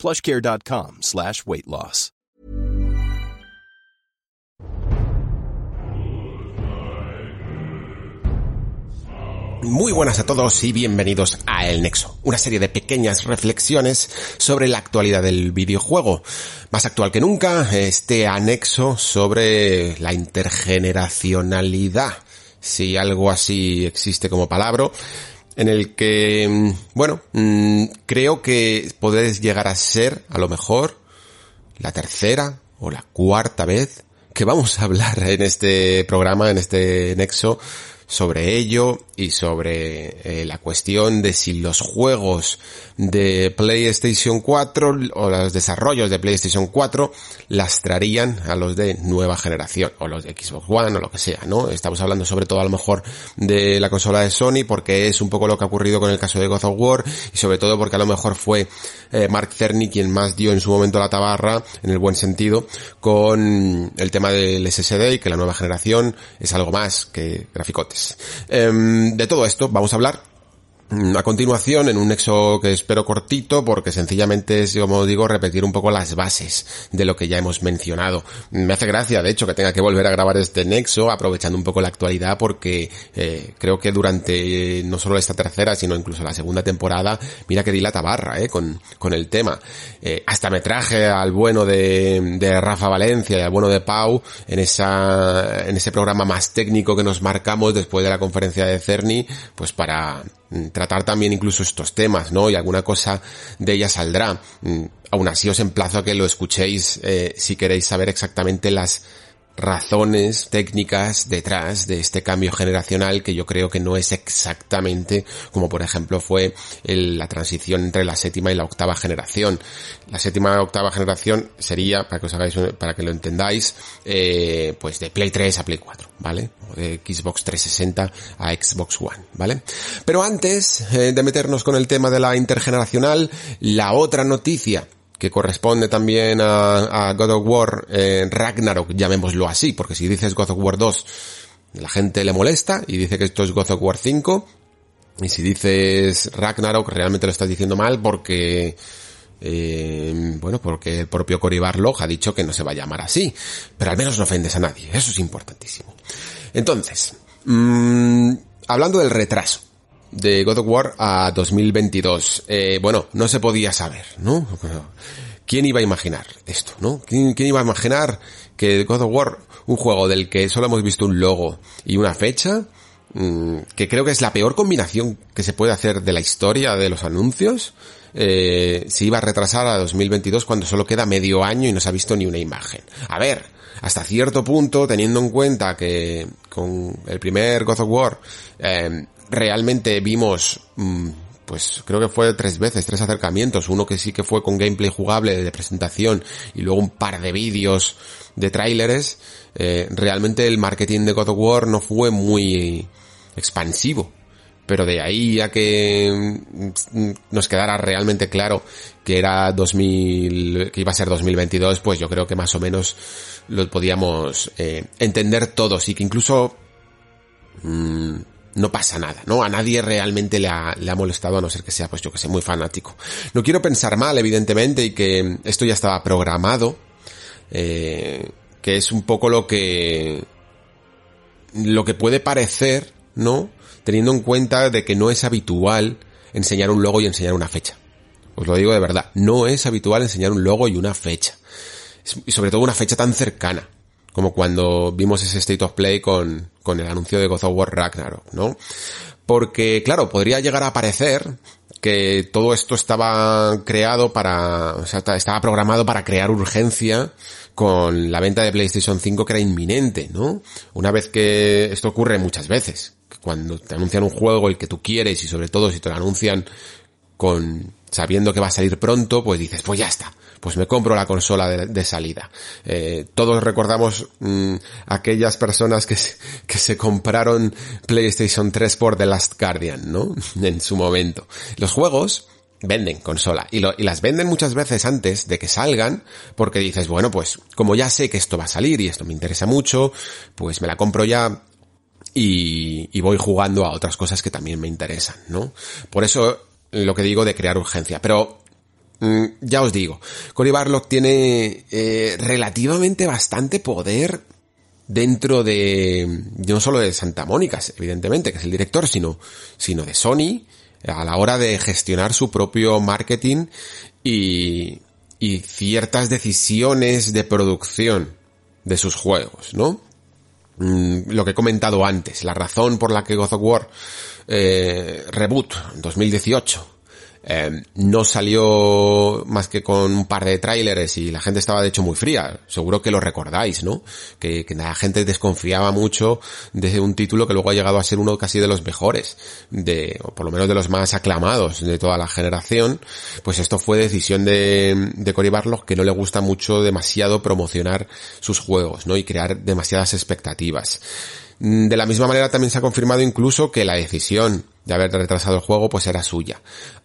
plushcare.com slash weight loss. Muy buenas a todos y bienvenidos a El Nexo, una serie de pequeñas reflexiones sobre la actualidad del videojuego. Más actual que nunca, este anexo sobre la intergeneracionalidad, si algo así existe como palabra, en el que, mm, bueno, mm, creo que podés llegar a ser, a lo mejor, la tercera o la cuarta vez que vamos a hablar en este programa, en este nexo, sobre ello y sobre eh, la cuestión de si los juegos de PlayStation 4 o los desarrollos de PlayStation 4 lastrarían a los de nueva generación o los de Xbox One o lo que sea, ¿no? Estamos hablando sobre todo a lo mejor de la consola de Sony porque es un poco lo que ha ocurrido con el caso de God of War y sobre todo porque a lo mejor fue eh, Mark Cerny quien más dio en su momento la tabarra en el buen sentido con el tema del SSD y que la nueva generación es algo más que graficotes. Em, de todo esto vamos a hablar a continuación, en un nexo que espero cortito, porque sencillamente es, como digo, repetir un poco las bases de lo que ya hemos mencionado. Me hace gracia, de hecho, que tenga que volver a grabar este nexo, aprovechando un poco la actualidad, porque eh, creo que durante no solo esta tercera, sino incluso la segunda temporada, mira que di la tabarra, eh, con, con el tema. Eh, hasta me traje al bueno de, Rafa Valencia y al bueno de Pau en esa, en ese programa más técnico que nos marcamos después de la conferencia de Cerny, pues para, Mm, tratar también incluso estos temas, ¿no? Y alguna cosa de ella saldrá. Mm, aún así os emplazo a que lo escuchéis eh, si queréis saber exactamente las razones técnicas detrás de este cambio generacional que yo creo que no es exactamente como por ejemplo fue la transición entre la séptima y la octava generación. La séptima y octava generación sería, para que os hagáis, para que lo entendáis, eh, pues de Play 3 a Play 4, ¿vale? de Xbox 360 a Xbox One, ¿vale? Pero antes eh, de meternos con el tema de la intergeneracional, la otra noticia que corresponde también a, God of War eh, Ragnarok, llamémoslo así, porque si dices God of War 2, la gente le molesta y dice que esto es God of War 5, y si dices Ragnarok, realmente lo estás diciendo mal porque, eh, bueno, porque el propio Cory Barlog ha dicho que no se va a llamar así, pero al menos no ofendes a nadie, eso es importantísimo. Entonces, mmm, hablando del retraso, de God of War a 2022. Eh, bueno, no se podía saber, ¿no? ¿Quién iba a imaginar esto, no? ¿Quién, iba a imaginar que God of War, un juego del que solo hemos visto un logo y una fecha, mm, que creo que es la peor combinación que se puede hacer de la historia de los anuncios, eh, se iba a retrasar a 2022 cuando solo queda medio año y no se ha visto ni una imagen. A ver, hasta cierto punto, teniendo en cuenta que con el primer God of War eh, realmente vimos, mm, pues creo que fue tres veces, tres acercamientos, uno que sí que fue con gameplay jugable de presentación y luego un par de vídeos de tráileres, eh, realmente el marketing de God of War no fue muy expansivo. Pero de ahí a que mm, nos quedara realmente claro que era 2000, que iba a ser 2022, pues yo creo que más o menos lo podíamos eh, entender todos y que incluso no pasa nada, ¿no? A nadie realmente le ha, le ha, molestado a no ser que sea, pues yo que sé, muy fanático. No quiero pensar mal, evidentemente, y que esto ya estaba programado, eh, que es un poco lo que, lo que puede parecer, ¿no? Teniendo en cuenta de que no es habitual enseñar un logo y enseñar una fecha. Os lo digo de verdad, no es habitual enseñar un logo y una fecha. Y sobre todo una fecha tan cercana como cuando vimos ese State of Play con, con el anuncio de God of War Ragnarok, ¿no? Porque, claro, podría llegar a parecer que todo esto estaba creado para, o sea, estaba programado para crear urgencia con la venta de PlayStation 5 que era inminente, ¿no? Una vez que esto ocurre muchas veces, cuando te anuncian un juego el que tú quieres y sobre todo si te lo anuncian con sabiendo que va a salir pronto, pues dices, pues ya está, pues me compro la consola de, salida. Eh, todos recordamos mm, aquellas personas que se, que se compraron PlayStation 3 por The Last Guardian, ¿no? en su momento. Los juegos venden consola y, lo, y, las venden muchas veces antes de que salgan porque dices, bueno, pues como ya sé que esto va a salir y esto me interesa mucho, pues me la compro ya y, y voy jugando a otras cosas que también me interesan, ¿no? Por eso lo que digo de crear urgencia. Pero ya os digo, Cory Barlock tiene eh, relativamente bastante poder dentro de no solo de Santa Mónica, evidentemente, que es el director, sino, sino de Sony, a la hora de gestionar su propio marketing y, y ciertas decisiones de producción de sus juegos, ¿no? Mm, lo que he comentado antes, la razón por la que God of War eh, Reboot 2018 eh, no salió más que con un par de tráileres y la gente estaba de hecho muy fría. Seguro que lo recordáis, ¿no? Que, la gente desconfiaba mucho de un título que luego ha llegado a ser uno casi de los mejores, de, o por lo menos de los más aclamados de toda la generación. Pues esto fue decisión de, de Cory que no le gusta mucho demasiado promocionar sus juegos, ¿no? Y crear demasiadas expectativas. Mm, de la misma manera también se ha confirmado incluso que la decisión de haber retrasado el juego pues era suya.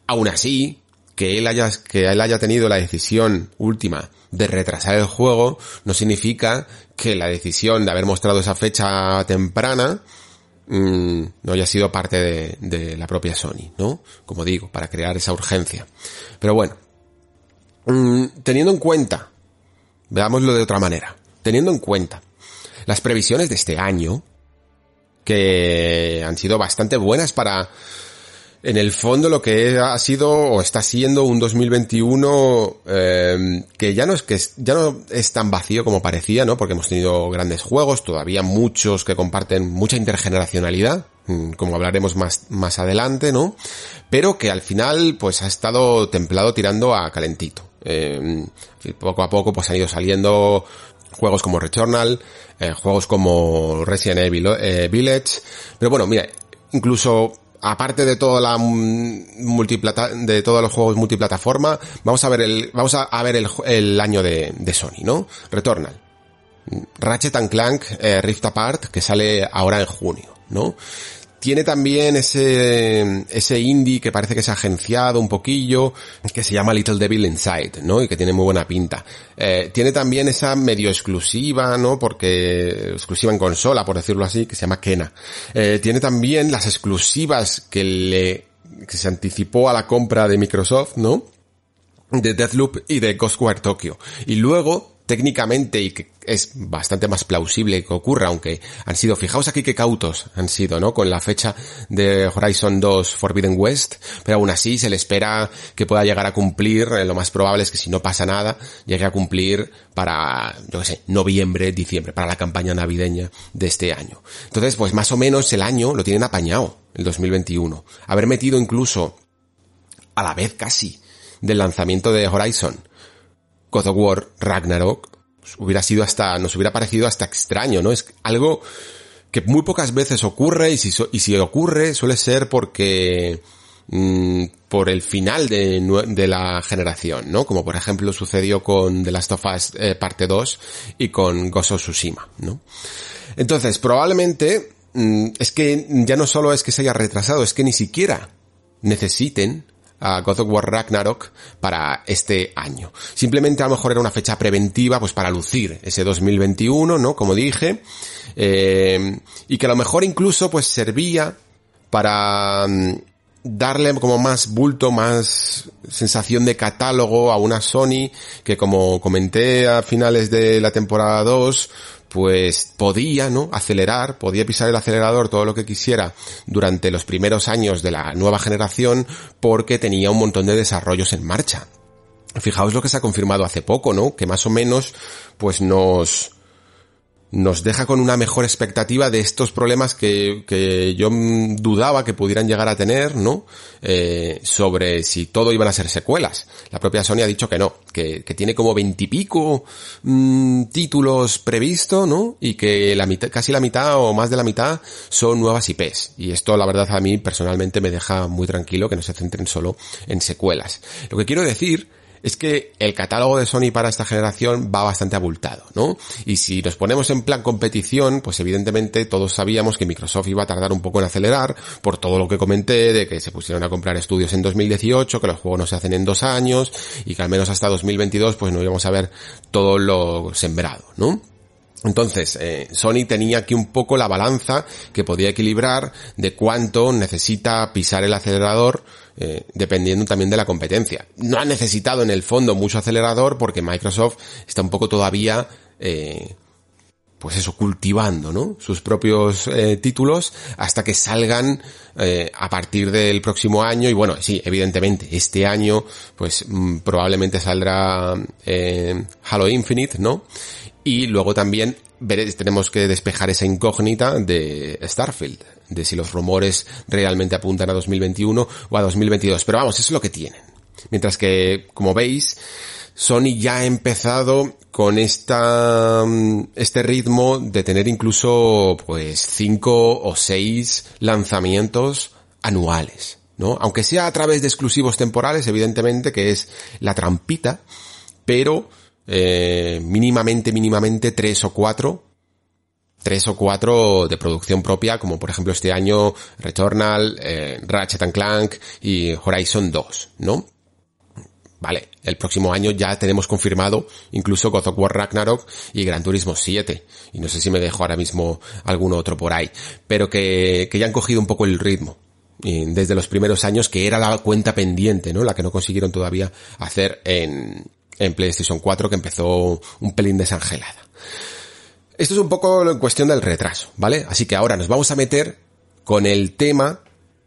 Aún así, que él haya, que él haya tenido la decisión última de retrasar el juego no significa que la decisión de haber mostrado esa fecha temprana mm, no haya sido parte de, la propia Sony, ¿no? Como digo, para crear esa urgencia. Pero bueno, mm, teniendo en cuenta, veámoslo de otra manera, teniendo en cuenta las previsiones de este año, que han sido bastante buenas para en el fondo lo que ha sido o está siendo un 2021 eh, que ya no es que ya no es tan vacío como parecía, ¿no? Porque hemos tenido grandes juegos, todavía muchos que comparten mucha intergeneracionalidad, mm, como hablaremos más más adelante, ¿no? Pero que al final pues ha estado templado tirando a calentito. Eh, poco a poco pues han ido saliendo juegos como Returnal, eh, juegos como Resident Evil eh, Village, pero bueno, mira, incluso aparte de toda la multiplata de todos los juegos multiplataforma, vamos a ver el vamos a, ver el, el, año de, de, Sony, ¿no? Returnal. Ratchet and Clank eh, Rift Apart que sale ahora en junio, ¿no? Tiene también ese, ese indie que parece que se ha agenciado un poquillo, que se llama Little Devil Inside, ¿no? Y que tiene muy buena pinta. Eh, tiene también esa medio exclusiva, ¿no? Porque, exclusiva en consola, por decirlo así, que se llama Kena. Eh, tiene también las exclusivas que le, que se anticipó a la compra de Microsoft, ¿no? De Deathloop y de Ghostwire Tokyo. Y luego técnicamente y que es bastante más plausible que ocurra, aunque han sido, fijaos aquí qué cautos han sido, ¿no? Con la fecha de Horizon 2 Forbidden West, pero aún así se le espera que pueda llegar a cumplir, eh, lo más probable es que si no pasa nada, llegue a cumplir para, yo qué sé, noviembre, diciembre, para la campaña navideña de este año. Entonces, pues más o menos el año lo tienen apañado, el 2021. Haber metido incluso a la vez casi del lanzamiento de Horizon God of War Ragnarok pues, hubiera sido hasta, nos hubiera parecido hasta extraño, ¿no? Es algo que muy pocas veces ocurre y si, y si ocurre suele ser porque mm, por el final de, la generación, ¿no? Como por ejemplo sucedió con The Last of Us eh, parte 2 y con Ghost Tsushima, ¿no? Entonces, probablemente mm, es que ya no solo es que se haya retrasado, es que ni siquiera necesiten a God of War Ragnarok para este año. Simplemente a lo mejor era una fecha preventiva pues para lucir ese 2021, ¿no? Como dije, eh, y que a lo mejor incluso pues servía para mm, darle como más bulto, más sensación de catálogo a una Sony que como comenté a finales de la temporada 2, pues podía, ¿no? Acelerar, podía pisar el acelerador todo lo que quisiera durante los primeros años de la nueva generación porque tenía un montón de desarrollos en marcha. Fijaos lo que se ha confirmado hace poco, ¿no? Que más o menos, pues nos, nos deja con una mejor expectativa de estos problemas que, que yo dudaba que pudieran llegar a tener, ¿no? Eh, sobre si todo iban a ser secuelas. La propia Sony ha dicho que no, que, que tiene como veintipico mmm, títulos previsto, ¿no? Y que la mitad, casi la mitad o más de la mitad son nuevas IPs. Y esto, la verdad, a mí personalmente me deja muy tranquilo que no se centren solo en secuelas. Lo que quiero decir es que el catálogo de Sony para esta generación va bastante abultado, ¿no? Y si nos ponemos en plan competición, pues evidentemente todos sabíamos que Microsoft iba a tardar un poco en acelerar, por todo lo que comenté, de que se pusieron a comprar estudios en 2018, que los juegos no se hacen en dos años, y que al menos hasta 2022 pues no íbamos a ver todo lo sembrado, ¿no? Entonces, eh, Sony tenía aquí un poco la balanza que podía equilibrar de cuánto necesita pisar el acelerador eh, dependiendo también de la competencia. No ha necesitado en el fondo mucho acelerador porque Microsoft está un poco todavía eh, pues eso, cultivando, ¿no? Sus propios eh, títulos hasta que salgan a partir del próximo año. Y bueno, sí, evidentemente, este año, pues mm, probablemente saldrá Halo Infinite, ¿no? Y luego también tenemos que despejar esa incógnita de Starfield, de si los rumores realmente apuntan a 2021 o a 2022. Pero vamos, eso es lo que tienen. Mientras que, como veis, Sony ya ha empezado con esta, mm, este ritmo de tener incluso pues cinco o seis lanzamientos anuales, ¿no? Aunque sea a través de exclusivos temporales, evidentemente, que es la trampita, pero eh, mínimamente, mínimamente tres o cuatro, tres o cuatro de producción propia, como por ejemplo este año Returnal, eh, Ratchet and Clank y Horizon 2, ¿no? Vale, el próximo año ya tenemos confirmado incluso God of War Ragnarok y Gran Turismo 7. Y no sé si me dejo ahora mismo algún otro por ahí. Pero que, que ya han cogido un poco el ritmo. desde los primeros años, que era la cuenta pendiente, ¿no? La que no consiguieron todavía hacer en, en PlayStation 4, que empezó un pelín desangelada. Esto es un poco en cuestión del retraso, ¿vale? Así que ahora nos vamos a meter con el tema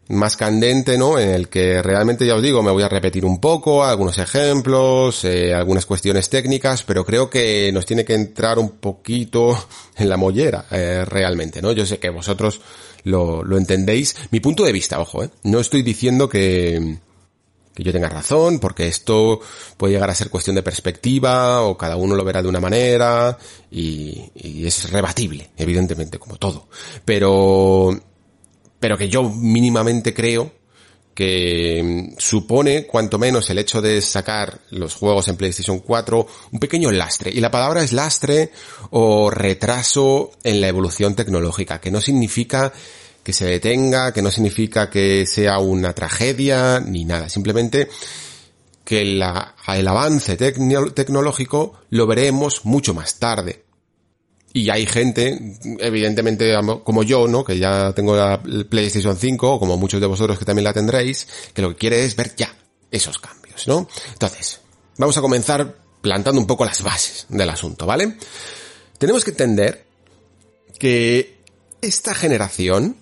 más candente, ¿no? En el que realmente ya os digo, me voy a repetir un poco, algunos ejemplos, eh, algunas cuestiones técnicas, pero creo que nos tiene que entrar un poquito en la mollera, eh, realmente, ¿no? Yo sé que vosotros lo, lo entendéis. Mi punto de vista, ojo, ¿eh? No estoy diciendo que, que yo tenga razón, porque esto puede llegar a ser cuestión de perspectiva, o cada uno lo verá de una manera, y, y es rebatible, evidentemente, como todo. Pero pero que yo mínimamente creo que mm, supone, cuanto menos, el hecho de sacar los juegos en PlayStation 4 un pequeño lastre. Y la palabra es lastre o retraso en la evolución tecnológica, que no significa que se detenga, que no significa que sea una tragedia, ni nada. Simplemente que el avance tecnológico lo veremos mucho más tarde. Y hay gente, evidentemente como yo, ¿no? Que ya tengo la PlayStation 5, o como muchos de vosotros que también la tendréis, que lo que quiere es ver ya esos cambios, ¿no? Entonces, vamos a comenzar plantando un poco las bases del asunto, ¿vale? Tenemos que entender que esta generación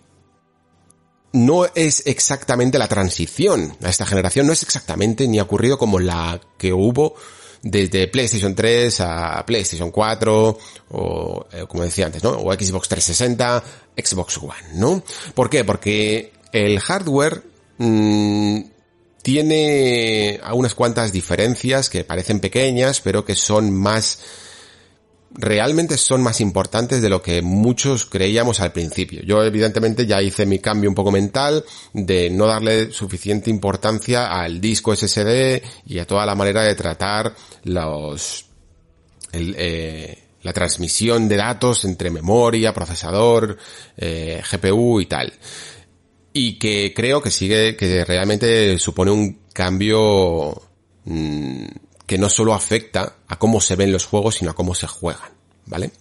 no es exactamente la transición a esta generación, no es exactamente ni ocurrido como la que hubo desde PlayStation 3 a PlayStation 4 o eh, como decía antes, ¿no? O Xbox 360, Xbox One, ¿no? ¿Por qué? Porque el hardware mmm, tiene unas cuantas diferencias que parecen pequeñas, pero que son más realmente son más importantes de lo que muchos creíamos al principio. Yo evidentemente ya hice mi cambio un poco mental de no darle suficiente importancia al disco SSD y a toda la manera de tratar los eh, la transmisión de datos entre memoria, procesador, eh, GPU y tal. Y que creo que sigue, que realmente supone un cambio mmm, que no solo afecta a cómo se ven los juegos, sino a cómo se juegan, ¿vale?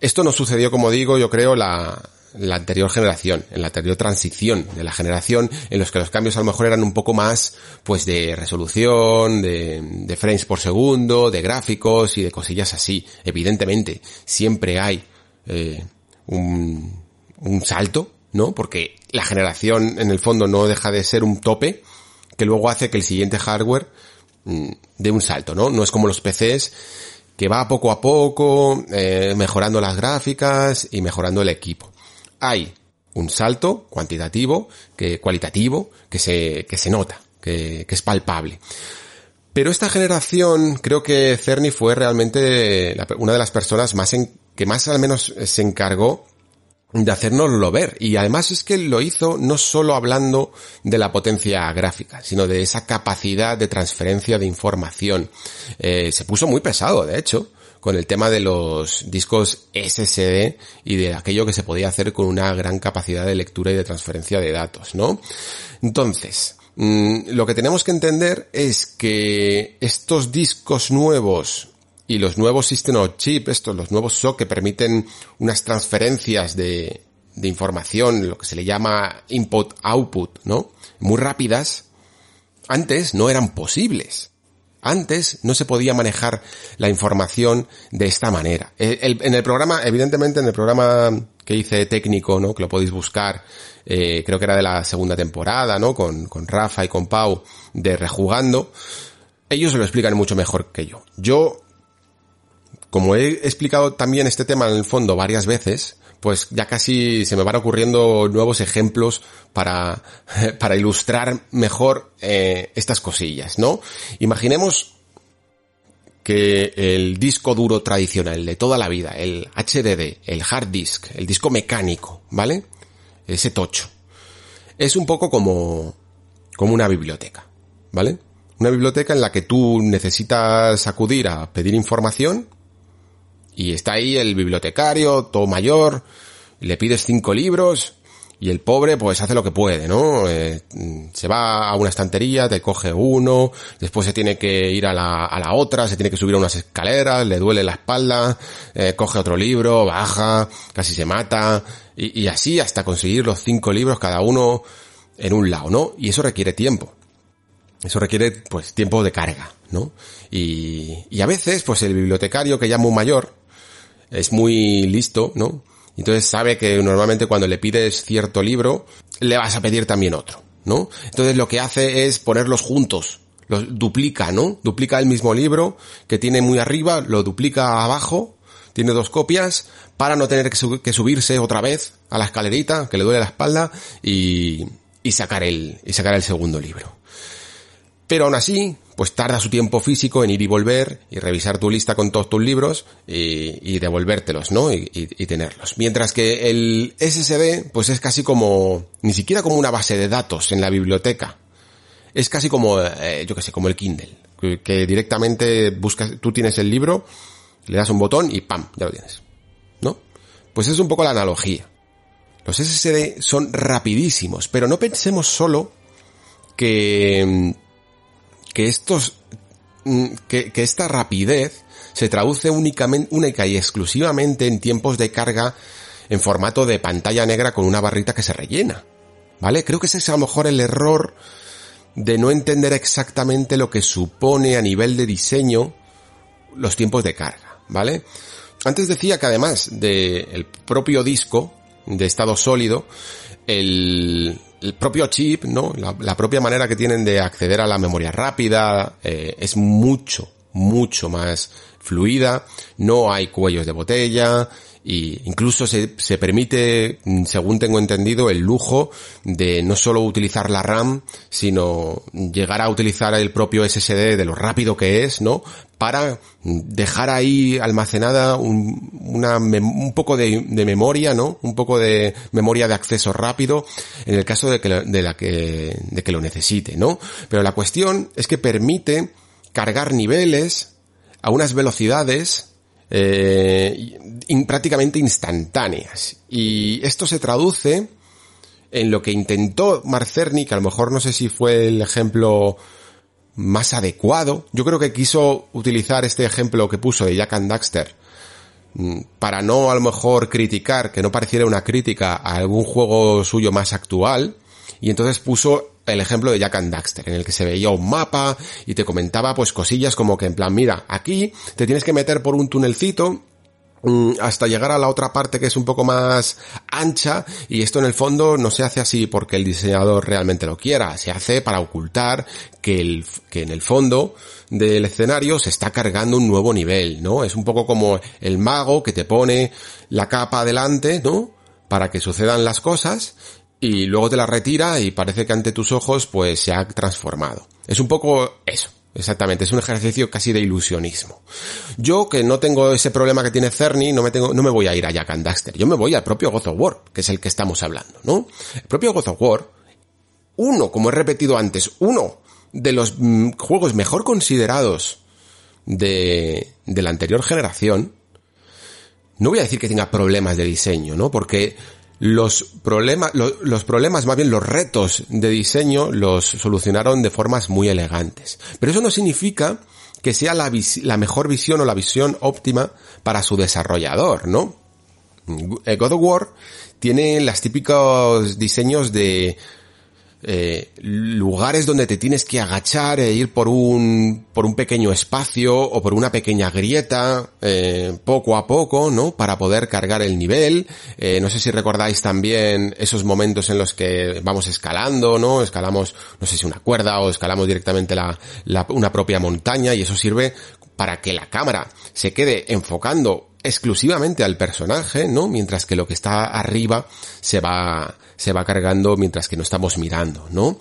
Esto no sucedió, como digo, yo creo, la, la anterior generación, en la anterior transición de la generación, en los que los cambios a lo mejor eran un poco más, pues de resolución, de, de frames por segundo, de gráficos y de cosillas así. Evidentemente, siempre hay eh, un, un salto, ¿no? Porque la generación, en el fondo, no deja de ser un tope que luego hace que el siguiente hardware de un salto, ¿no? No es como los PCs que va poco a poco eh, mejorando las gráficas y mejorando el equipo. Hay un salto cuantitativo, que cualitativo, que se, que se nota, que, que es palpable. Pero esta generación, creo que Cerny fue realmente una de las personas más en, que más al menos se encargó de hacernoslo ver. Y además es que lo hizo no solo hablando de la potencia gráfica, sino de esa capacidad de transferencia de información. Eh, se puso muy pesado, de hecho, con el tema de los discos SSD y de aquello que se podía hacer con una gran capacidad de lectura y de transferencia de datos, ¿no? Entonces, mm, lo que tenemos que entender es que estos discos nuevos y los nuevos System of Chip, estos, los nuevos SOC que permiten unas transferencias de, de información, lo que se le llama input-output, ¿no? Muy rápidas, antes no eran posibles. Antes no se podía manejar la información de esta manera. en el programa, evidentemente en el programa que hice técnico, ¿no? Que lo podéis buscar, eh, creo que era de la segunda temporada, ¿no? Con, con Rafa y con Pau, de Rejugando, ellos lo explican mucho mejor que yo. Yo como he explicado también este tema en el fondo varias veces, pues ya casi se me van ocurriendo nuevos ejemplos para, para ilustrar mejor eh, estas cosillas, ¿no? Imaginemos que el disco duro tradicional de toda la vida, el HDD, el hard disk, el disco mecánico, ¿vale? Ese tocho. Es un poco como, como una biblioteca, ¿vale? Una biblioteca en la que tú necesitas acudir a pedir información y está ahí el bibliotecario, todo mayor, le pides cinco libros y el pobre pues hace lo que puede, ¿no? Eh, se va a una estantería, te coge uno, después se tiene que ir a la, a la otra, se tiene que subir a unas escaleras, le duele la espalda, eh, coge otro libro, baja, casi se mata, y, así hasta conseguir los cinco libros cada uno en un lado, ¿no? Y eso requiere tiempo. Eso requiere, pues, tiempo de carga, ¿no? Y, y a veces, pues el bibliotecario que muy mayor, es muy listo, ¿no? Entonces sabe que normalmente cuando le pides cierto libro, le vas a pedir también otro, ¿no? Entonces lo que hace es ponerlos juntos, los duplica, ¿no? Duplica el mismo libro que tiene muy arriba, lo duplica abajo, tiene dos copias, para no tener que, subirse otra vez a la escalerita, que le duele la espalda, y, y sacar el, y sacar el segundo libro. Pero aún así, pues tarda su tiempo físico en ir y volver y revisar tu lista con todos tus libros y, devolvértelos, ¿no? Y, tenerlos. Mientras que el SSD, pues es casi como, ni siquiera como una base de datos en la biblioteca. Es casi como, eh, yo que sé, como el Kindle. Que, directamente buscas, tú tienes el libro, le das un botón y ¡pam! Ya lo tienes. ¿No? Pues es un poco la analogía. Los SSD son rapidísimos, pero no pensemos solo que que estos, mm, que, esta rapidez se traduce únicamente, única y exclusivamente en tiempos de carga en formato de pantalla negra con una barrita que se rellena. ¿Vale? Creo que ese es a lo mejor el error de no entender exactamente lo que supone a nivel de diseño los tiempos de carga, ¿vale? Antes decía que además del propio disco de estado sólido, el, el propio chip, ¿no? La, propia manera que tienen de acceder a la memoria rápida eh, es mucho, mucho más fluida, no hay cuellos de botella, y incluso se, se permite, según tengo entendido, el lujo de no solo utilizar la RAM, sino llegar a utilizar el propio SSD de lo rápido que es, ¿no? Para dejar ahí almacenada un, una, un poco de, de, memoria, ¿no? Un poco de memoria de acceso rápido en el caso de que, de la que, de que lo necesite, ¿no? Pero la cuestión es que permite cargar niveles a unas velocidades eh, prácticamente instantáneas. Y esto se traduce en lo que intentó Marcerni, que a lo mejor no sé si fue el ejemplo más adecuado. Yo creo que quiso utilizar este ejemplo que puso de Jack and Daxter mm, para no a lo mejor criticar, que no pareciera una crítica a algún juego suyo más actual, y entonces puso el ejemplo de Jack and Daxter, en el que se veía un mapa y te comentaba pues cosillas como que en plan, mira, aquí te tienes que meter por un tunelcito mm, hasta llegar a la otra parte que es un poco más ancha y esto en el fondo no se hace así porque el diseñador realmente lo quiera, se hace para ocultar que, el, que en el fondo del escenario se está cargando un nuevo nivel, ¿no? Es un poco como el mago que te pone la capa adelante, ¿no? Para que sucedan las cosas y luego te la retira y parece que ante tus ojos pues se ha transformado. Es un poco eso, Exactamente, es un ejercicio casi de ilusionismo. Yo, que no tengo ese problema que tiene Cerny, no me tengo, no me voy a ir a Jack and Daxter. Yo me voy al propio God of War, que es el que estamos hablando, ¿no? El propio God of War, uno, como he repetido antes, uno de los mm, juegos mejor considerados de, de la anterior generación, no voy a decir que tenga problemas de diseño, ¿no? Porque los problemas, los problemas, más bien los retos de diseño los solucionaron de formas muy elegantes. Pero eso no significa que sea la, la mejor visión o la visión óptima para su desarrollador, ¿no? God of War tiene los típicos diseños de eh, lugares donde te tienes que agachar e ir por un, por un pequeño espacio o por una pequeña grieta, eh, poco a poco, ¿no? Para poder cargar el nivel. Eh, no sé si recordáis también esos momentos en los que vamos escalando, ¿no? Escalamos, no sé si una cuerda o escalamos directamente la, la, una propia montaña y eso sirve para que la cámara se quede enfocando exclusivamente al personaje, ¿no? Mientras que lo que está arriba se va, se va cargando mientras que no estamos mirando, ¿no?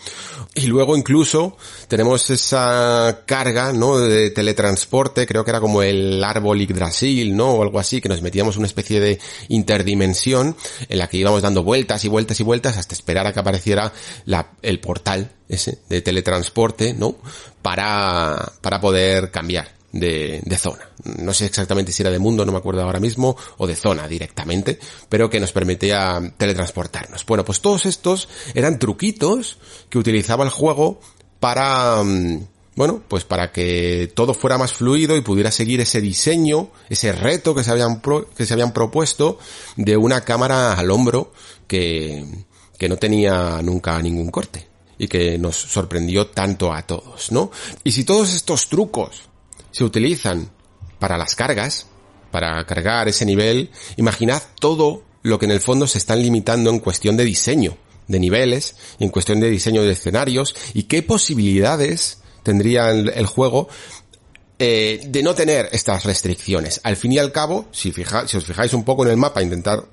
Y luego incluso tenemos esa carga, ¿no? De teletransporte, creo que era como el árbol Yggdrasil, ¿no? O algo así, que nos metíamos una especie de interdimensión en la que íbamos dando vueltas y vueltas y vueltas hasta esperar a que apareciera la, el portal ese de teletransporte, ¿no? Para, para poder cambiar de, de, zona. No sé exactamente si era de mundo, no me acuerdo ahora mismo, o de zona directamente, pero que nos permitía teletransportarnos. Bueno, pues todos estos eran truquitos que utilizaba el juego para, mm, bueno, pues para que todo fuera más fluido y pudiera seguir ese diseño, ese reto que se habían, que se habían propuesto de una cámara al hombro que, que no tenía nunca ningún corte y que nos sorprendió tanto a todos, ¿no? Y si todos estos trucos se utilizan para las cargas, para cargar ese nivel, imaginad todo lo que en el fondo se están limitando en cuestión de diseño de niveles, en cuestión de diseño de escenarios y qué posibilidades tendría el, juego eh, de no tener estas restricciones. Al fin y al cabo, si, si os fijáis un poco en el mapa, intentar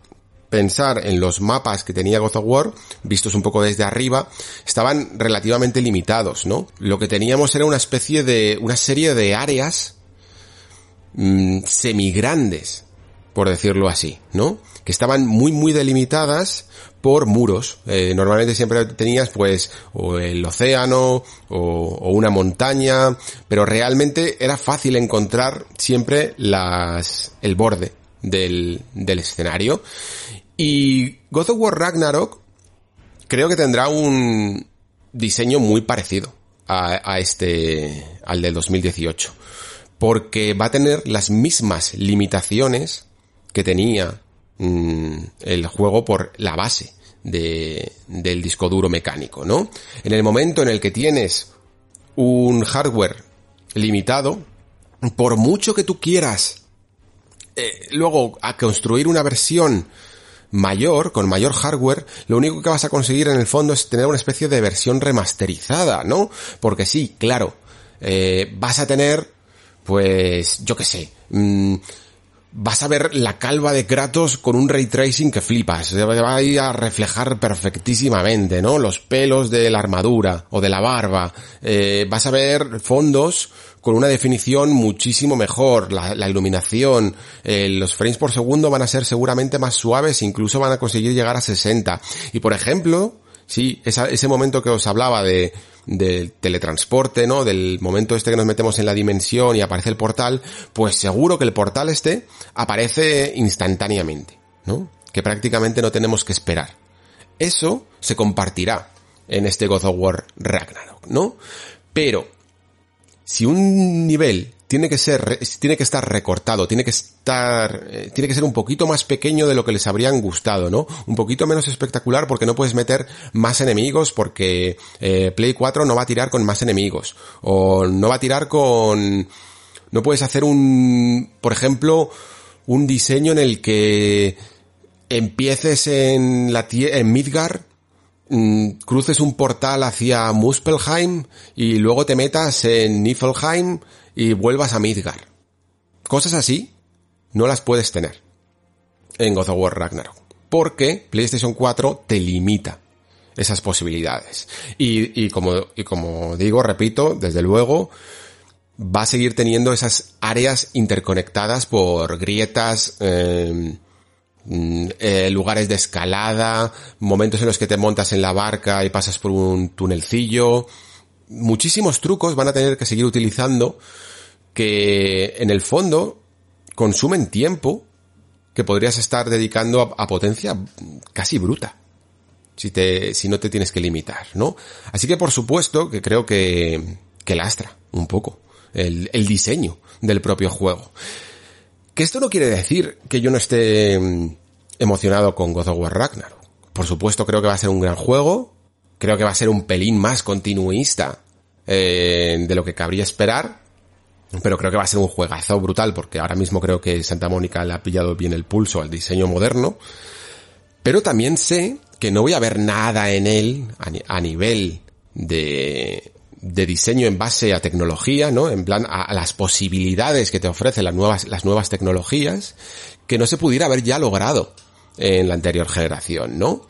pensar en los mapas que tenía God of War, vistos un poco desde arriba, estaban relativamente limitados, ¿no? Lo que teníamos era una especie de, una serie de áreas mmm, semigrandes, por decirlo así, ¿no? Que estaban muy, muy delimitadas por muros. Eh, normalmente siempre tenías pues o el océano o, una montaña, pero realmente era fácil encontrar siempre las, el borde del escenario. Y God of War Ragnarok creo que tendrá un diseño muy parecido a, a este, al del 2018. Porque va a tener las mismas limitaciones que tenía mmm, el juego por la base de, del disco duro mecánico, ¿no? En el momento en el que tienes un hardware limitado, por mucho que tú quieras eh, luego a construir una versión mayor, con mayor hardware, lo único que vas a conseguir en el fondo es tener una especie de versión remasterizada, ¿no? Porque sí, claro, eh, vas a tener, pues, yo qué sé, mmm, vas a ver la calva de Kratos con un ray tracing que flipas, se va a ir a reflejar perfectísimamente, ¿no? Los pelos de la armadura o de la barba, eh, vas a ver fondos con una definición muchísimo mejor, la, iluminación, eh, los frames por segundo van a ser seguramente más suaves, incluso van a conseguir llegar a 60. Y por ejemplo, sí, ese momento que os hablaba de, del teletransporte, ¿no? Del momento este que nos metemos en la dimensión y aparece el portal, pues seguro que el portal este aparece instantáneamente, ¿no? Que prácticamente no tenemos que esperar. Eso se compartirá en este God of War Ragnarok, ¿no? Pero, si un nivel tiene que ser, tiene que estar recortado, tiene que estar, eh, tiene que ser un poquito más pequeño de lo que les habrían gustado, ¿no? Un poquito menos espectacular porque no puedes meter más enemigos porque eh, Play 4 no va a tirar con más enemigos o no va a tirar con, no puedes hacer un, por ejemplo, un diseño en el que empieces en la en Midgar cruces un portal hacia Muspelheim y luego te metas en Niflheim y vuelvas a Midgar. Cosas así no las puedes tener en God of War Ragnarok. Porque PlayStation 4 te limita esas posibilidades. Y, y, como, y como digo, repito, desde luego, va a seguir teniendo esas áreas interconectadas por grietas, mm, eh, lugares de escalada, momentos en los que te montas en la barca y pasas por un tunelcillo. Muchísimos trucos van a tener que seguir utilizando que en el fondo consumen tiempo que podrías estar dedicando a, potencia casi bruta. Si te, si no te tienes que limitar, ¿no? Así que por supuesto que creo que, que lastra un poco el, el diseño del propio juego. Que esto no quiere decir que yo no esté mm, emocionado con God of War Ragnarok. Por supuesto creo que va a ser un gran juego, creo que va a ser un pelín más continuista eh, de lo que cabría esperar, pero creo que va a ser un juegazo brutal porque ahora mismo creo que Santa Mónica le ha pillado bien el pulso al diseño moderno. Pero también sé que no voy a ver nada en él a, nivel de, de diseño en base a tecnología, ¿no? En plan a, las posibilidades que te ofrecen las nuevas, las nuevas tecnologías que no se pudiera haber ya logrado en la anterior generación, ¿no?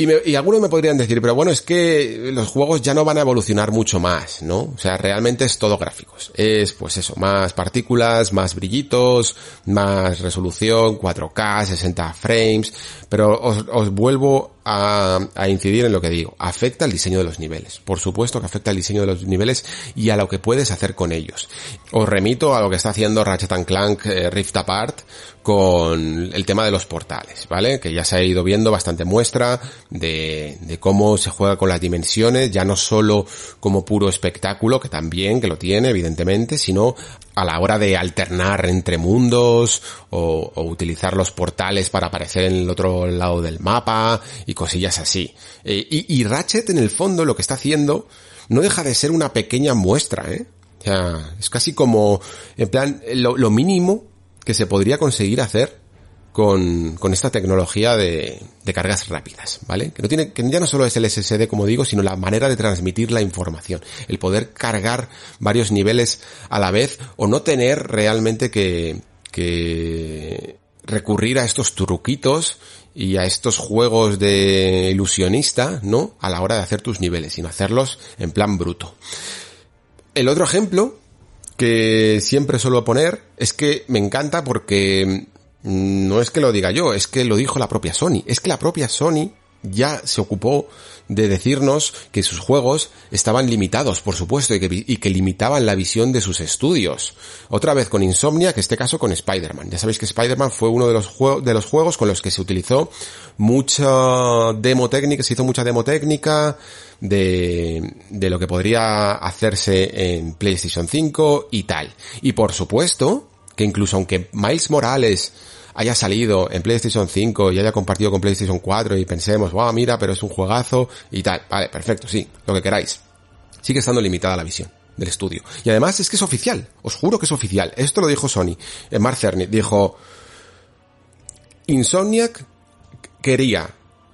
Y, me, y, algunos me podrían decir, pero bueno, es que los juegos ya no van a evolucionar mucho más, ¿no? O sea, realmente es todo gráficos. Es, pues eso, más partículas, más brillitos, más resolución, 4K, 60 frames, pero os, os vuelvo a, a, incidir en lo que digo. Afecta el diseño de los niveles. Por supuesto que afecta el diseño de los niveles y a lo que puedes hacer con ellos. Os remito a lo que está haciendo Ratchet Clank eh, Rift Apart con el tema de los portales, ¿vale? Que ya se ha ido viendo bastante muestra de, de cómo se juega con las dimensiones, ya no solo como puro espectáculo, que también, que lo tiene, evidentemente, sino a la hora de alternar entre mundos o, utilizar los portales para aparecer en el otro lado del mapa y cosillas así. Eh, y, Ratchet en el fondo lo que está haciendo no deja de ser una pequeña muestra, ¿eh? O sea, es casi como, en plan, lo mínimo que se podría conseguir hacer con, esta tecnología de, de, cargas rápidas, ¿vale? Que no tiene, que ya no solo es el SSD, como digo, sino la manera de transmitir la información. El poder cargar varios niveles a la vez o no tener realmente que, que recurrir a estos truquitos y a estos juegos de ilusionista, ¿no? A la hora de hacer tus niveles, sino hacerlos en plan bruto. El otro ejemplo que siempre suelo poner es que me encanta porque no es que lo diga yo, es que lo dijo la propia Sony. Es que la propia Sony ya se ocupó de decirnos que sus juegos estaban limitados, por supuesto, y que, limitaban la visión de sus estudios. Otra vez con Insomnia, que este caso con Spider-Man. Ya sabéis que Spider-Man fue uno de los, de los juegos con los que se utilizó mucha demo técnica, se hizo mucha demo técnica de, de lo que podría hacerse en PlayStation 5 y tal. Y por supuesto, que incluso aunque Miles Morales haya salido en PlayStation 5 y haya compartido con PlayStation 4 y pensemos, wow, mira, pero es un juegazo y tal. Vale, perfecto, sí, lo que queráis. Sigue estando limitada la visión del estudio. Y además es que es oficial, os juro que es oficial. Esto lo dijo Sony. Eh, Mark Cerny dijo, Insomniac quería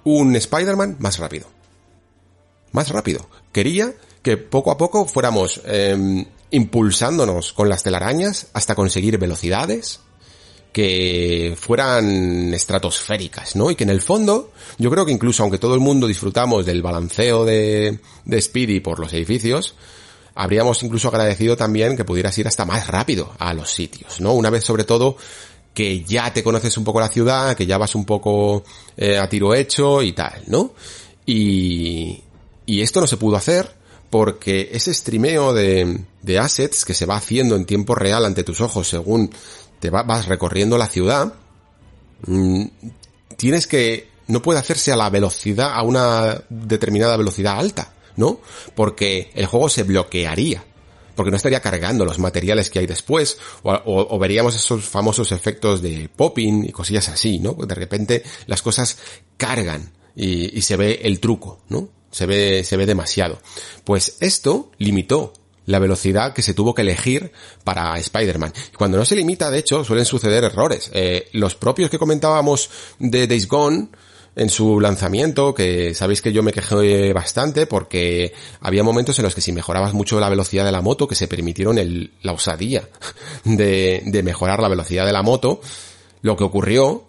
un Spider-Man más rápido. Más rápido. Quería que poco a poco fuéramos eh, impulsándonos con las telarañas hasta conseguir velocidades que fueran estratosféricas, ¿no? Y que en el fondo, yo creo que incluso aunque todo el mundo disfrutamos del balanceo de, de Speedy por los edificios, habríamos incluso agradecido también que pudieras ir hasta más rápido a los sitios, ¿no? Una vez sobre todo que ya te conoces un poco la ciudad, que ya vas un poco eh, a tiro hecho y tal, ¿no? Y, y esto no se pudo hacer porque ese streameo de, de assets que se va haciendo en tiempo real ante tus ojos según te vas recorriendo la ciudad, mm, tienes que, no puede hacerse a la velocidad, a una determinada velocidad alta, ¿no? Porque el juego se bloquearía. Porque no estaría cargando los materiales que hay después, o, o veríamos esos famosos efectos de popping y cosillas así, ¿no? De repente las cosas cargan y se ve el truco, ¿no? Se ve, se ve demasiado. Pues esto limitó la velocidad que se tuvo que elegir para Spider-Man. Cuando no se limita, de hecho, suelen suceder errores. Eh, los propios que comentábamos de Days Gone, en su lanzamiento, que sabéis que yo me quejé bastante porque había momentos en los que si mejorabas mucho la velocidad de la moto, que se permitieron el, la osadía de, de mejorar la velocidad de la moto, lo que ocurrió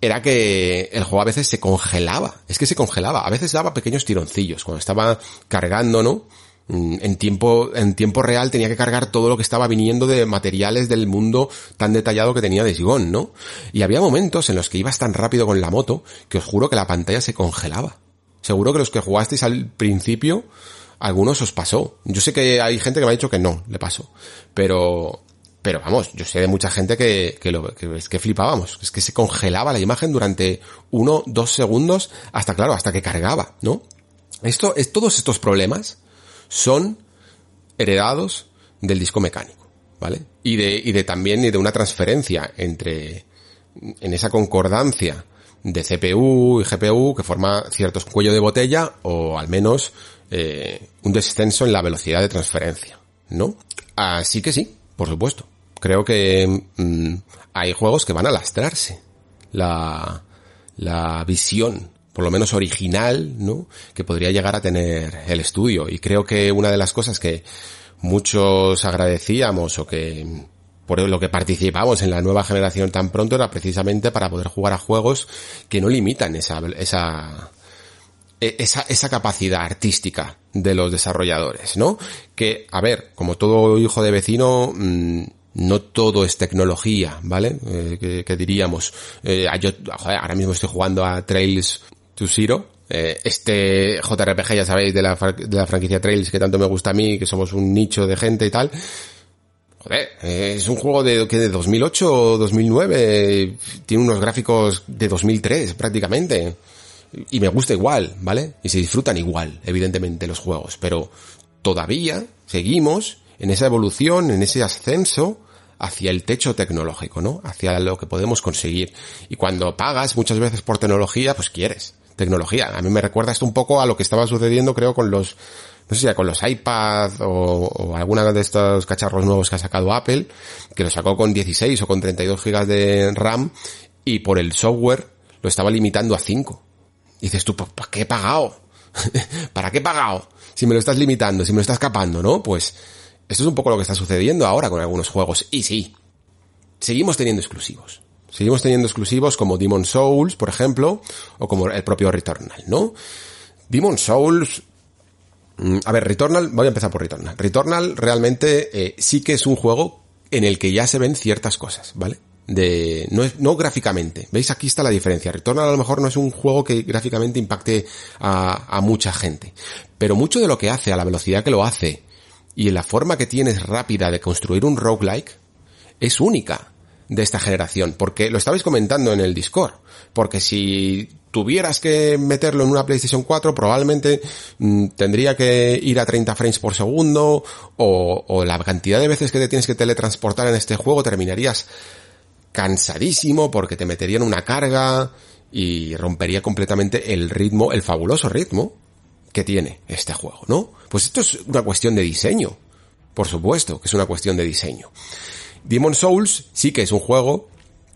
era que el juego a veces se congelaba. Es que se congelaba. A veces daba pequeños tironcillos. Cuando estaba cargando, ¿no? Mm, en tiempo, en tiempo real tenía que cargar todo lo que estaba viniendo de materiales del mundo tan detallado que tenía de Sigón, ¿no? Y había momentos en los que ibas tan rápido con la moto que os juro que la pantalla se congelaba. Seguro que los que jugasteis al principio, algunos os pasó. Yo sé que hay gente que me ha dicho que no, le pasó. Pero, pero vamos, yo sé de mucha gente que, que lo, que, es que flipábamos. Es que se congelaba la imagen durante uno, dos segundos, hasta claro, hasta que cargaba, ¿no? Esto, es, todos estos problemas, son heredados del disco mecánico, ¿vale? Y de, y de también y de una transferencia entre, en esa concordancia de CPU y GPU que forma ciertos cuello de botella o al menos eh, un descenso en la velocidad de transferencia, ¿no? Así que sí, por supuesto. Creo que mm, hay juegos que van a lastrarse la, la visión por lo menos original, ¿no? Que podría llegar a tener el estudio. Y creo que una de las cosas que muchos agradecíamos o que por lo que participamos en la nueva generación tan pronto era precisamente para poder jugar a juegos que no limitan esa, esa, e, esa, esa capacidad artística de los desarrolladores, ¿no? Que, a ver, como todo hijo de vecino, mm, no todo es tecnología, ¿vale? Eh, que, diríamos, eh, yo, ahora mismo estoy jugando a Trails to Zero. Eh, este JRPG, ya sabéis, de la, de la franquicia Trails que tanto me gusta a mí, que somos un nicho de gente y tal. Joder, es un juego de, que de 2008 o 2009, tiene unos gráficos de 2003 prácticamente. Y me gusta igual, ¿vale? Y se disfrutan igual, evidentemente, los juegos. Pero todavía seguimos en esa evolución, en ese ascenso hacia el techo tecnológico, ¿no? Hacia lo que podemos conseguir. Y cuando pagas muchas veces por tecnología, pues quieres tecnología. A mí me recuerda esto un poco a lo que estaba sucediendo, creo, con los, no sé si con los iPad o, alguna de estos cacharros nuevos que ha sacado Apple, que lo sacó con 16 o con 32 gigas de RAM y por el software lo estaba limitando a 5. Y dices tú, ¿para qué he pagado? ¿Para qué he pagado? Si me lo estás limitando, si me lo estás escapando, ¿no? Pues esto es un poco lo que está sucediendo ahora con algunos juegos. Y sí, seguimos teniendo exclusivos. Seguimos teniendo exclusivos como Demon Souls, por ejemplo, o como el propio Returnal, ¿no? Demon Souls... Mm, a ver, Returnal, voy a empezar por Returnal. Returnal realmente eh, sí que es un juego en el que ya se ven ciertas cosas, ¿vale? De, no, no gráficamente. ¿Veis? Aquí está la diferencia. Returnal a lo mejor no es un juego que gráficamente impacte a, a mucha gente. Pero mucho de lo que hace, a la velocidad que lo hace, y la forma que tienes rápida de construir un roguelike, es única de esta generación, porque lo estabais comentando en el Discord, porque si tuvieras que meterlo en una PlayStation 4, probablemente mm, tendría que ir a 30 frames por segundo, o, o la cantidad de veces que te tienes que teletransportar en este juego terminarías cansadísimo porque te meterían una carga y rompería completamente el ritmo, el fabuloso ritmo que tiene este juego, ¿no? Pues esto es una cuestión de diseño. Por supuesto que es una cuestión de diseño. Demon Souls sí que es un juego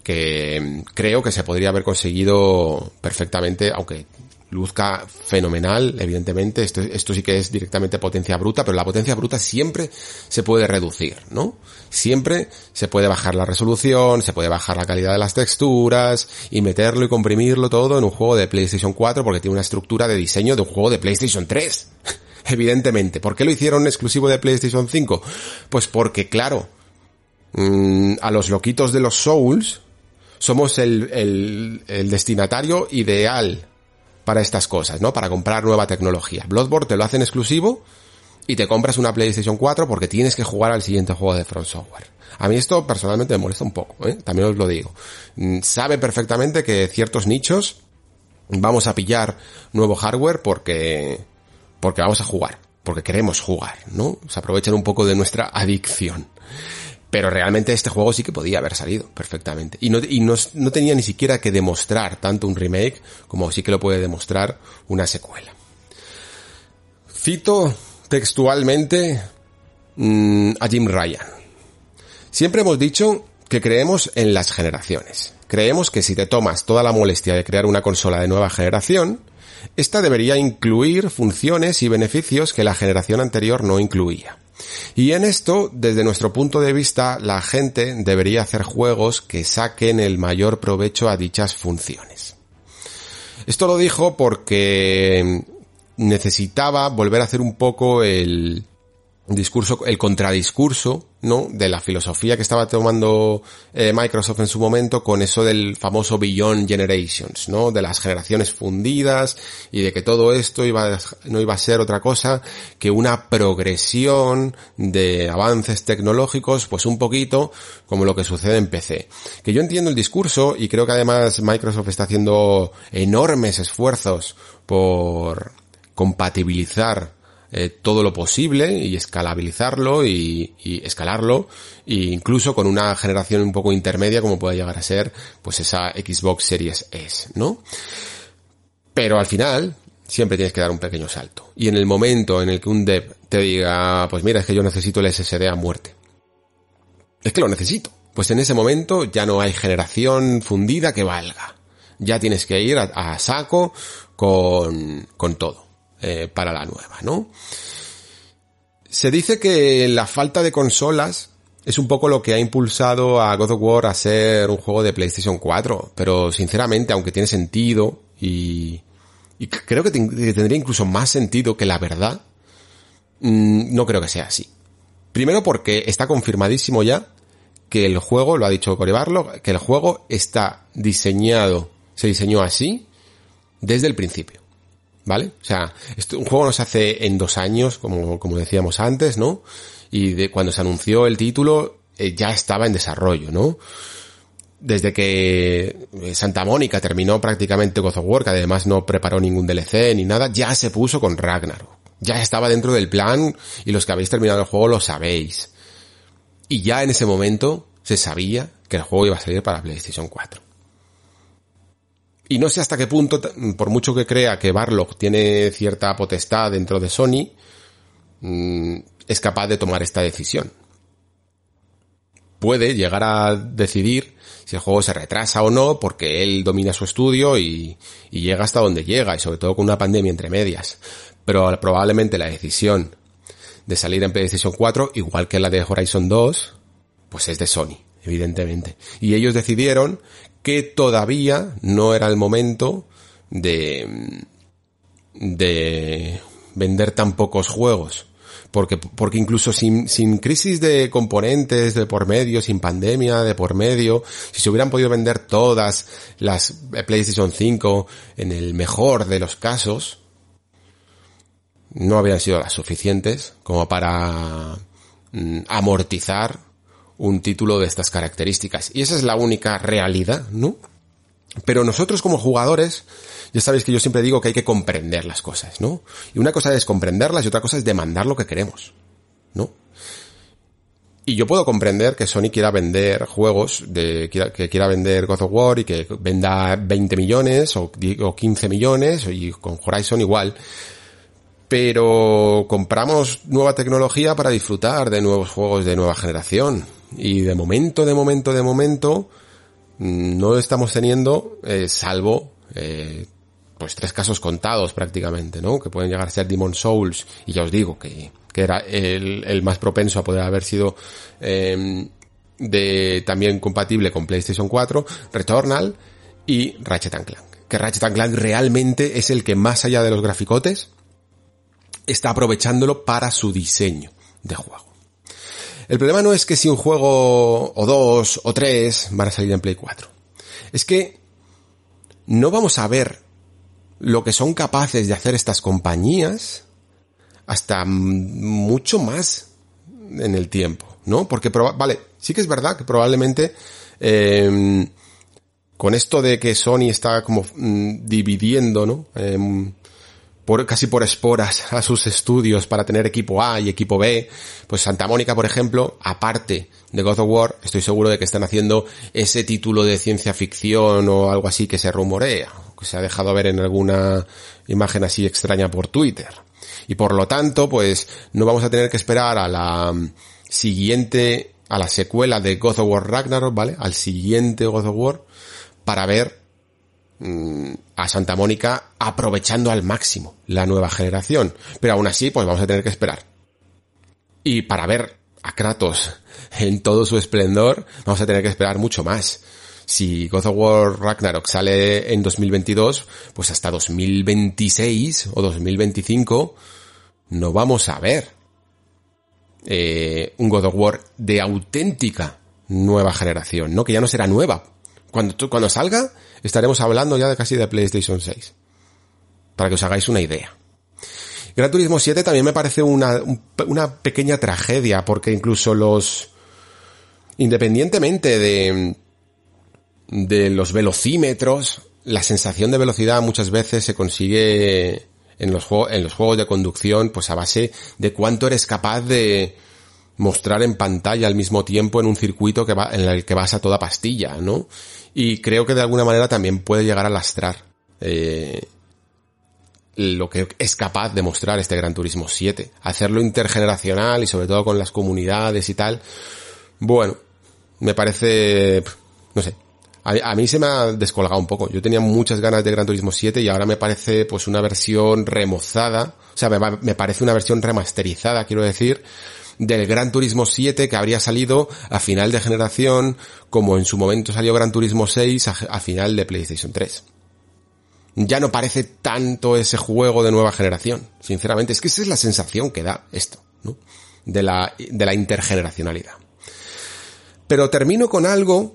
que mm, creo que se podría haber conseguido perfectamente, aunque luzca fenomenal, evidentemente, esto, sí que es directamente potencia bruta, pero la potencia bruta siempre se puede reducir, ¿no? Siempre se puede bajar la resolución, se puede bajar la calidad de las texturas y meterlo y comprimirlo todo en un juego de PlayStation 4 porque tiene una estructura de diseño de un juego de PlayStation 3. evidentemente. ¿Por qué lo hicieron exclusivo de PlayStation 5? Pues porque, claro, Mm, a los loquitos de los Souls, somos el, el, destinatario ideal para estas cosas, ¿no? Para comprar nueva tecnología. Bloodborne te lo hacen exclusivo y te compras una PlayStation 4 porque tienes que jugar al siguiente juego de Front Software. A mí esto personalmente me molesta un poco, ¿eh? También os lo digo. Mm, sabe perfectamente que ciertos nichos vamos a pillar nuevo hardware porque, porque vamos a jugar, porque queremos jugar, ¿no? Se aprovechan un poco de nuestra adicción. Pero realmente este juego sí que podía haber salido perfectamente. Y no, y no, no tenía ni siquiera que demostrar tanto un remake como sí que lo puede demostrar una secuela. Cito textualmente mmm, a Jim Ryan. Siempre hemos dicho que creemos en las generaciones. Creemos que si te tomas toda la molestia de crear una consola de nueva generación, esta debería incluir funciones y beneficios que la generación anterior no incluía. Y en esto, desde nuestro punto de vista, la gente debería hacer juegos que saquen el mayor provecho a dichas funciones. Esto lo dijo porque necesitaba volver a hacer un poco el discurso, el contradiscurso, ¿no? De la filosofía que estaba tomando eh, Microsoft en su momento con eso del famoso Beyond Generations, ¿no? De las generaciones fundidas y de que todo esto iba no iba a ser otra cosa que una progresión de avances tecnológicos, pues un poquito como lo que sucede en PC. Que yo entiendo el discurso y creo que además Microsoft está haciendo enormes esfuerzos por compatibilizar eh, todo lo posible y escalabilizarlo y, escalarlo e incluso con una generación un poco intermedia como puede llegar a ser pues esa Xbox Series S, ¿no? Pero al final siempre tienes que dar un pequeño salto. Y en el momento en el que un dev te diga, pues mira, es que yo necesito el SSD a muerte. Es que lo necesito. Pues en ese momento ya no hay generación fundida que valga. Ya tienes que ir a, saco con, con todo. Eh, para la nueva, ¿no? Se dice que la falta de consolas es un poco lo que ha impulsado a God of War a ser un juego de PlayStation 4, pero sinceramente, aunque tiene sentido y, creo que, tendría incluso más sentido que la verdad, mm, no creo que sea así. Primero porque está confirmadísimo ya que el juego, lo ha dicho Cory Barlog, que el juego está diseñado, se diseñó así desde el principio. ¿Vale? O sea, un juego no se hace en dos años, como, como decíamos antes, ¿no? Y cuando se anunció el título, eh, ya estaba en desarrollo, ¿no? Desde que eh, Santa Mónica terminó prácticamente God of War, que además no preparó ningún DLC ni nada, ya se puso con Ragnarok. Ya estaba dentro del plan y los que habéis terminado el juego lo sabéis. Y ya en ese momento se sabía que el juego iba a salir para PlayStation 4. Y no sé hasta qué punto, por mucho que crea que Barlock tiene cierta potestad dentro de Sony, mm, es capaz de tomar esta decisión. Puede llegar a decidir si el juego se retrasa o no, porque él domina su estudio y, llega hasta donde llega, y sobre todo con una pandemia entre medias. Pero probablemente la decisión de salir en PlayStation 4, igual que la de Horizon 2, pues es de Sony, evidentemente. Y ellos decidieron que todavía no era el momento de, de vender tan pocos juegos. Porque, porque incluso sin, sin crisis de componentes de por medio, sin pandemia de por medio, si se hubieran podido vender todas las PlayStation 5 en el mejor de los casos, no habrían sido las suficientes como para mm, amortizar un título de estas características. Y esa es la única realidad, ¿no? Pero nosotros como jugadores, ya sabéis que yo siempre digo que hay que comprender las cosas, ¿no? Y una cosa es comprenderlas y otra cosa es demandar lo que queremos, ¿no? Y yo puedo comprender que Sony quiera vender juegos, de, que quiera vender God of War y que venda 20 millones o, o 15 millones y con Horizon igual pero compramos nueva tecnología para disfrutar de nuevos juegos de nueva generación. Y de momento, de momento, de momento, mm, no estamos teniendo, eh, salvo, eh, pues tres casos contados prácticamente, ¿no? Que pueden llegar a ser Demon Souls, y ya os digo que, que era el, el, más propenso a poder haber sido eh, de también compatible con PlayStation 4, Returnal y Ratchet Clank. Que Ratchet Clank realmente es el que más allá de los graficotes está aprovechándolo para su diseño de juego. El problema no es que si un juego o dos o tres van a salir en Play 4. Es que no vamos a ver lo que son capaces de hacer estas compañías hasta mucho más en el tiempo, ¿no? Porque, vale, sí que es verdad que probablemente eh, con esto de que Sony está como mm, dividiendo, ¿no? Eh, por, casi por esporas a sus estudios para tener equipo A y equipo B, pues Santa Mónica, por ejemplo, aparte de God of War, estoy seguro de que están haciendo ese título de ciencia ficción o algo así que se rumorea, que se ha dejado ver en alguna imagen así extraña por Twitter. Y por lo tanto, pues no vamos a tener que esperar a la siguiente, a la secuela de God of War Ragnarok, ¿vale? Al siguiente God of War, para ver a Santa Mónica aprovechando al máximo la nueva generación. Pero aún así, pues vamos a tener que esperar. Y para ver a Kratos en todo su esplendor, vamos a tener que esperar mucho más. si God of War Ragnarok sale en 2022, pues hasta 2026 o 2025 no vamos a ver eh, un God of War de auténtica nueva generación, ¿no? Que ya no será nueva. Cuando, cuando salga, estaremos hablando ya de casi de PlayStation 6. Para que os hagáis una idea. Gran Turismo 7 también me parece una, una pequeña tragedia, porque incluso los, independientemente de, de los velocímetros, la sensación de velocidad muchas veces se consigue en los, en los juegos de conducción, pues a base de cuánto eres capaz de mostrar en pantalla al mismo tiempo en un circuito que va, en el que vas a toda pastilla, ¿no? Y creo que de alguna manera también puede llegar a lastrar eh, lo que es capaz de mostrar este Gran Turismo 7. Hacerlo intergeneracional y sobre todo con las comunidades y tal. Bueno, me parece, no sé, a, mí se me ha descolgado un poco. Yo tenía muchas ganas de Gran Turismo 7 y ahora me parece pues una versión remozada, o sea, me, me parece una versión remasterizada, quiero decir, del Gran Turismo 7 que habría salido a final de generación, como en su momento salió Gran Turismo 6 a, final de PlayStation 3. Ya no parece tanto ese juego de nueva generación, sinceramente. Es que esa es la sensación que da esto, ¿no? De la, de la intergeneracionalidad. Pero termino con algo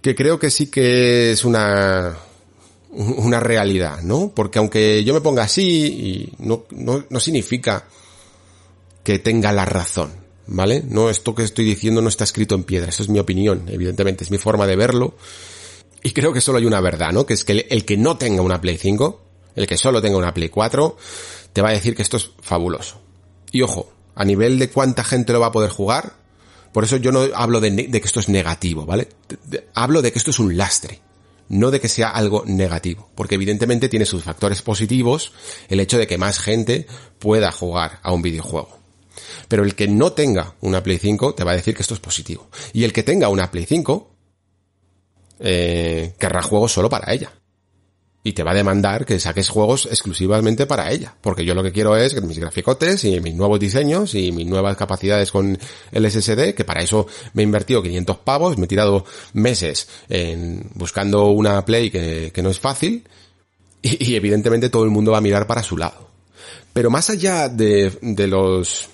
que creo que sí que es una, una realidad, ¿no? Porque aunque yo me ponga así, y no, no, no significa que tenga la razón, ¿vale? No, esto que estoy diciendo no está escrito en piedra, eso es mi opinión, evidentemente, es mi forma de verlo. Y creo que solo hay una verdad, ¿no? Que es que el, que no tenga una Play 5, el que solo tenga una Play 4, te va a decir que esto es fabuloso. Y ojo, a nivel de cuánta gente lo va a poder jugar, por eso yo no hablo de, que esto es negativo, ¿vale? hablo de que esto es un lastre, no de que sea algo negativo, porque evidentemente tiene sus factores positivos el hecho de que más gente pueda jugar a un videojuego. Pero el que no tenga una Play 5 te va a decir que esto es positivo. Y el que tenga una Play 5 eh, querrá juegos solo para ella y te va a demandar que saques juegos exclusivamente para ella. Porque yo lo que quiero es que mis graficotes y mis nuevos diseños y mis nuevas capacidades con el SSD, que para eso me he invertido 500 pavos, me he tirado meses en buscando una Play que, no es fácil y, evidentemente todo el mundo va a mirar para su lado. Pero más allá de, de los,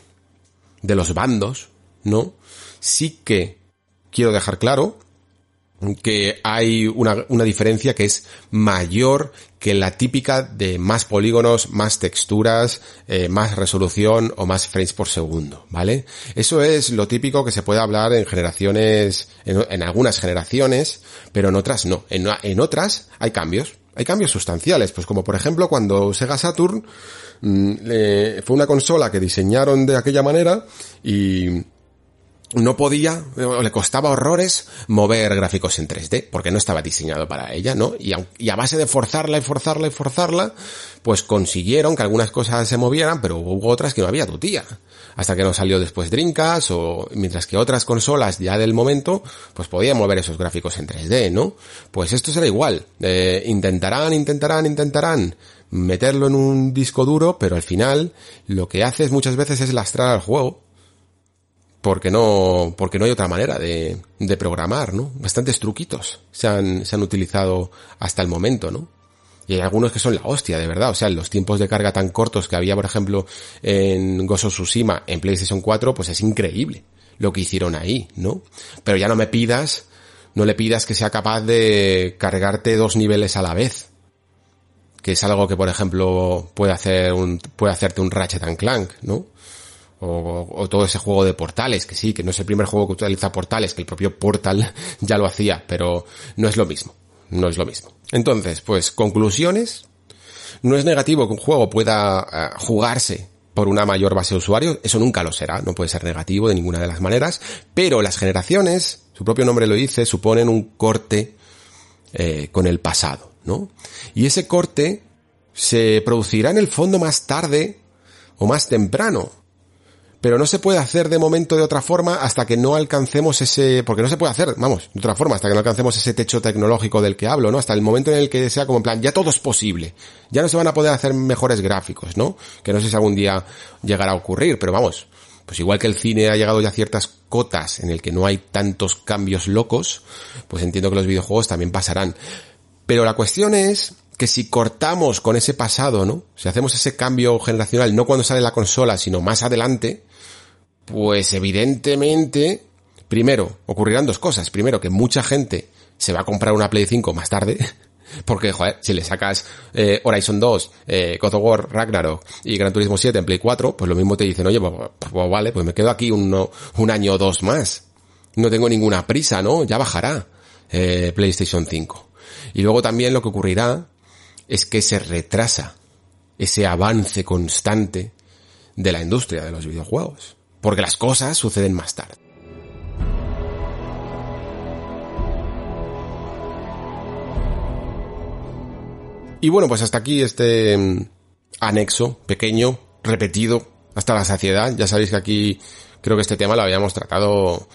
de los bandos, ¿no? Sí que quiero dejar claro que hay una, una, diferencia que es mayor que la típica de más polígonos, más texturas, eh, más resolución o más frames por segundo, ¿vale? Eso es lo típico que se puede hablar en generaciones, en, algunas generaciones, pero en otras no. En, en, otras hay cambios, hay cambios sustanciales, pues como por ejemplo cuando Sega Saturn mm, fue una consola que diseñaron de aquella manera y no podía, le costaba horrores mover gráficos en 3D, porque no estaba diseñado para ella, ¿no? Y a, base de forzarla y forzarla y forzarla, pues consiguieron que algunas cosas se movieran, pero hubo otras que no había tu tía. Hasta que no salió después Dreamcast, o mientras que otras consolas ya del momento, pues podían mover esos gráficos en 3D, ¿no? Pues esto será igual. Eh, intentarán, intentarán, intentarán meterlo en un disco duro, pero al final lo que haces muchas veces es lastrar al juego porque no, porque no hay otra manera de, de programar, ¿no? Bastantes truquitos se han, se han utilizado hasta el momento, ¿no? Y hay algunos que son la hostia, de verdad. O sea, los tiempos de carga tan cortos que había, por ejemplo, en Gozo Tsushima en PlayStation 4, pues es increíble lo que hicieron ahí, ¿no? Pero ya no me pidas, no le pidas que sea capaz de cargarte dos niveles a la vez. Que es algo que, por ejemplo, puede hacer un, puede hacerte un Ratchet Clank, ¿no? O, todo ese juego de portales, que sí, que no es el primer juego que utiliza portales, que el propio Portal ya lo hacía, pero no es lo mismo, no es lo mismo. Entonces, pues conclusiones, no es negativo que un juego pueda eh, jugarse por una mayor base de usuarios, eso nunca lo será, no puede ser negativo de ninguna de las maneras, pero las generaciones, su propio nombre lo dice, suponen un corte eh, con el pasado, ¿no? Y ese corte se producirá en el fondo más tarde o más temprano, pero no se puede hacer de momento de otra forma hasta que no alcancemos ese, porque no se puede hacer, vamos, de otra forma, hasta que no alcancemos ese techo tecnológico del que hablo, ¿no? Hasta el momento en el que sea como en plan, ya todo es posible, ya no se van a poder hacer mejores gráficos, ¿no? Que no sé si algún día llegará a ocurrir, pero vamos, Pues igual que el cine ha llegado ya a ciertas cotas en el que no hay tantos cambios locos, pues entiendo que los videojuegos también pasarán. Pero la cuestión es que si cortamos con ese pasado, ¿no? Si hacemos ese cambio generacional, no cuando sale la consola, sino más adelante, pues evidentemente, primero, ocurrirán dos cosas. Primero, que mucha gente se va a comprar una Play 5 más tarde, porque, joder, si le sacas eh, Horizon 2, eh, God of War, Ragnarok y Gran Turismo 7 en Play 4, pues lo mismo te dicen, oye, pues, pues, pues vale, pues me quedo aquí un, un año o dos más. No tengo ninguna prisa, ¿no? Ya bajará eh, PlayStation 5. Y luego también lo que ocurrirá es que se retrasa ese avance constante de la industria de los videojuegos. Porque las cosas suceden más tarde. Y bueno, pues hasta aquí este mm, anexo pequeño, repetido, hasta la saciedad. Ya sabéis que aquí creo que este tema lo habíamos tratado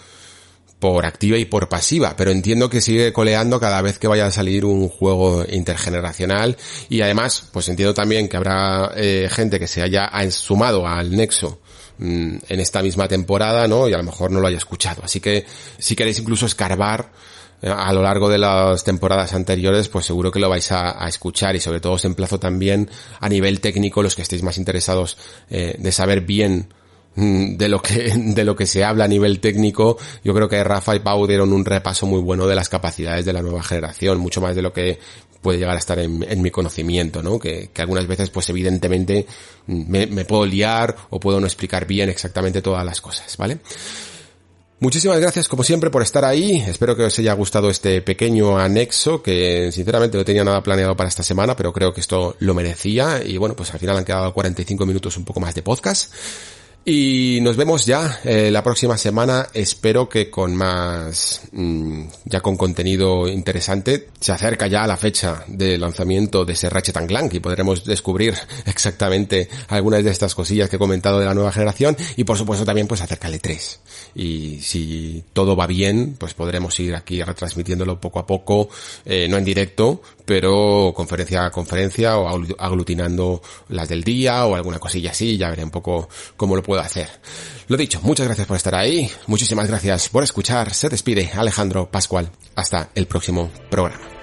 por activa y por pasiva, pero entiendo que sigue coleando cada vez que vaya a salir un juego intergeneracional y además, pues entiendo también que habrá eh, gente que se haya sumado al Nexo mm, en esta misma temporada, ¿no? Y a lo mejor no lo haya escuchado. Así que si queréis incluso escarbar a lo largo de las temporadas anteriores, pues seguro que lo vais a, escuchar y sobre todo os emplazo también a nivel técnico, los que estéis más interesados eh, de saber bien de lo que de lo que se habla a nivel técnico yo creo que Rafa y Pau dieron un repaso muy bueno de las capacidades de la nueva generación mucho más de lo que puede llegar a estar en, mi conocimiento, ¿no? Que, algunas veces, pues evidentemente, me, me puedo liar o puedo no explicar bien exactamente todas las cosas, ¿vale? Muchísimas gracias como siempre por estar ahí. Espero que os haya gustado este pequeño anexo que sinceramente no tenía nada planeado para esta semana, pero creo que esto lo merecía y bueno, pues al final han quedado 45 minutos un poco más de podcast. Y nos vemos ya eh, la próxima semana, espero que con más, mm, ya con contenido interesante. Se acerca ya la fecha de lanzamiento de ese Ratchet Clank y podremos descubrir exactamente algunas de estas cosillas que he comentado de la nueva generación y por supuesto también pues acerca el E3. Y si todo va bien, pues podremos ir aquí retransmitiéndolo poco a poco, eh, no en directo, pero conferencia a conferencia o aglutinando las del día o alguna cosilla así, ya veré un poco cómo lo puedo hacer. Lo dicho, muchas gracias por estar ahí, muchísimas gracias por escuchar, se despide Alejandro Pascual, hasta el próximo programa.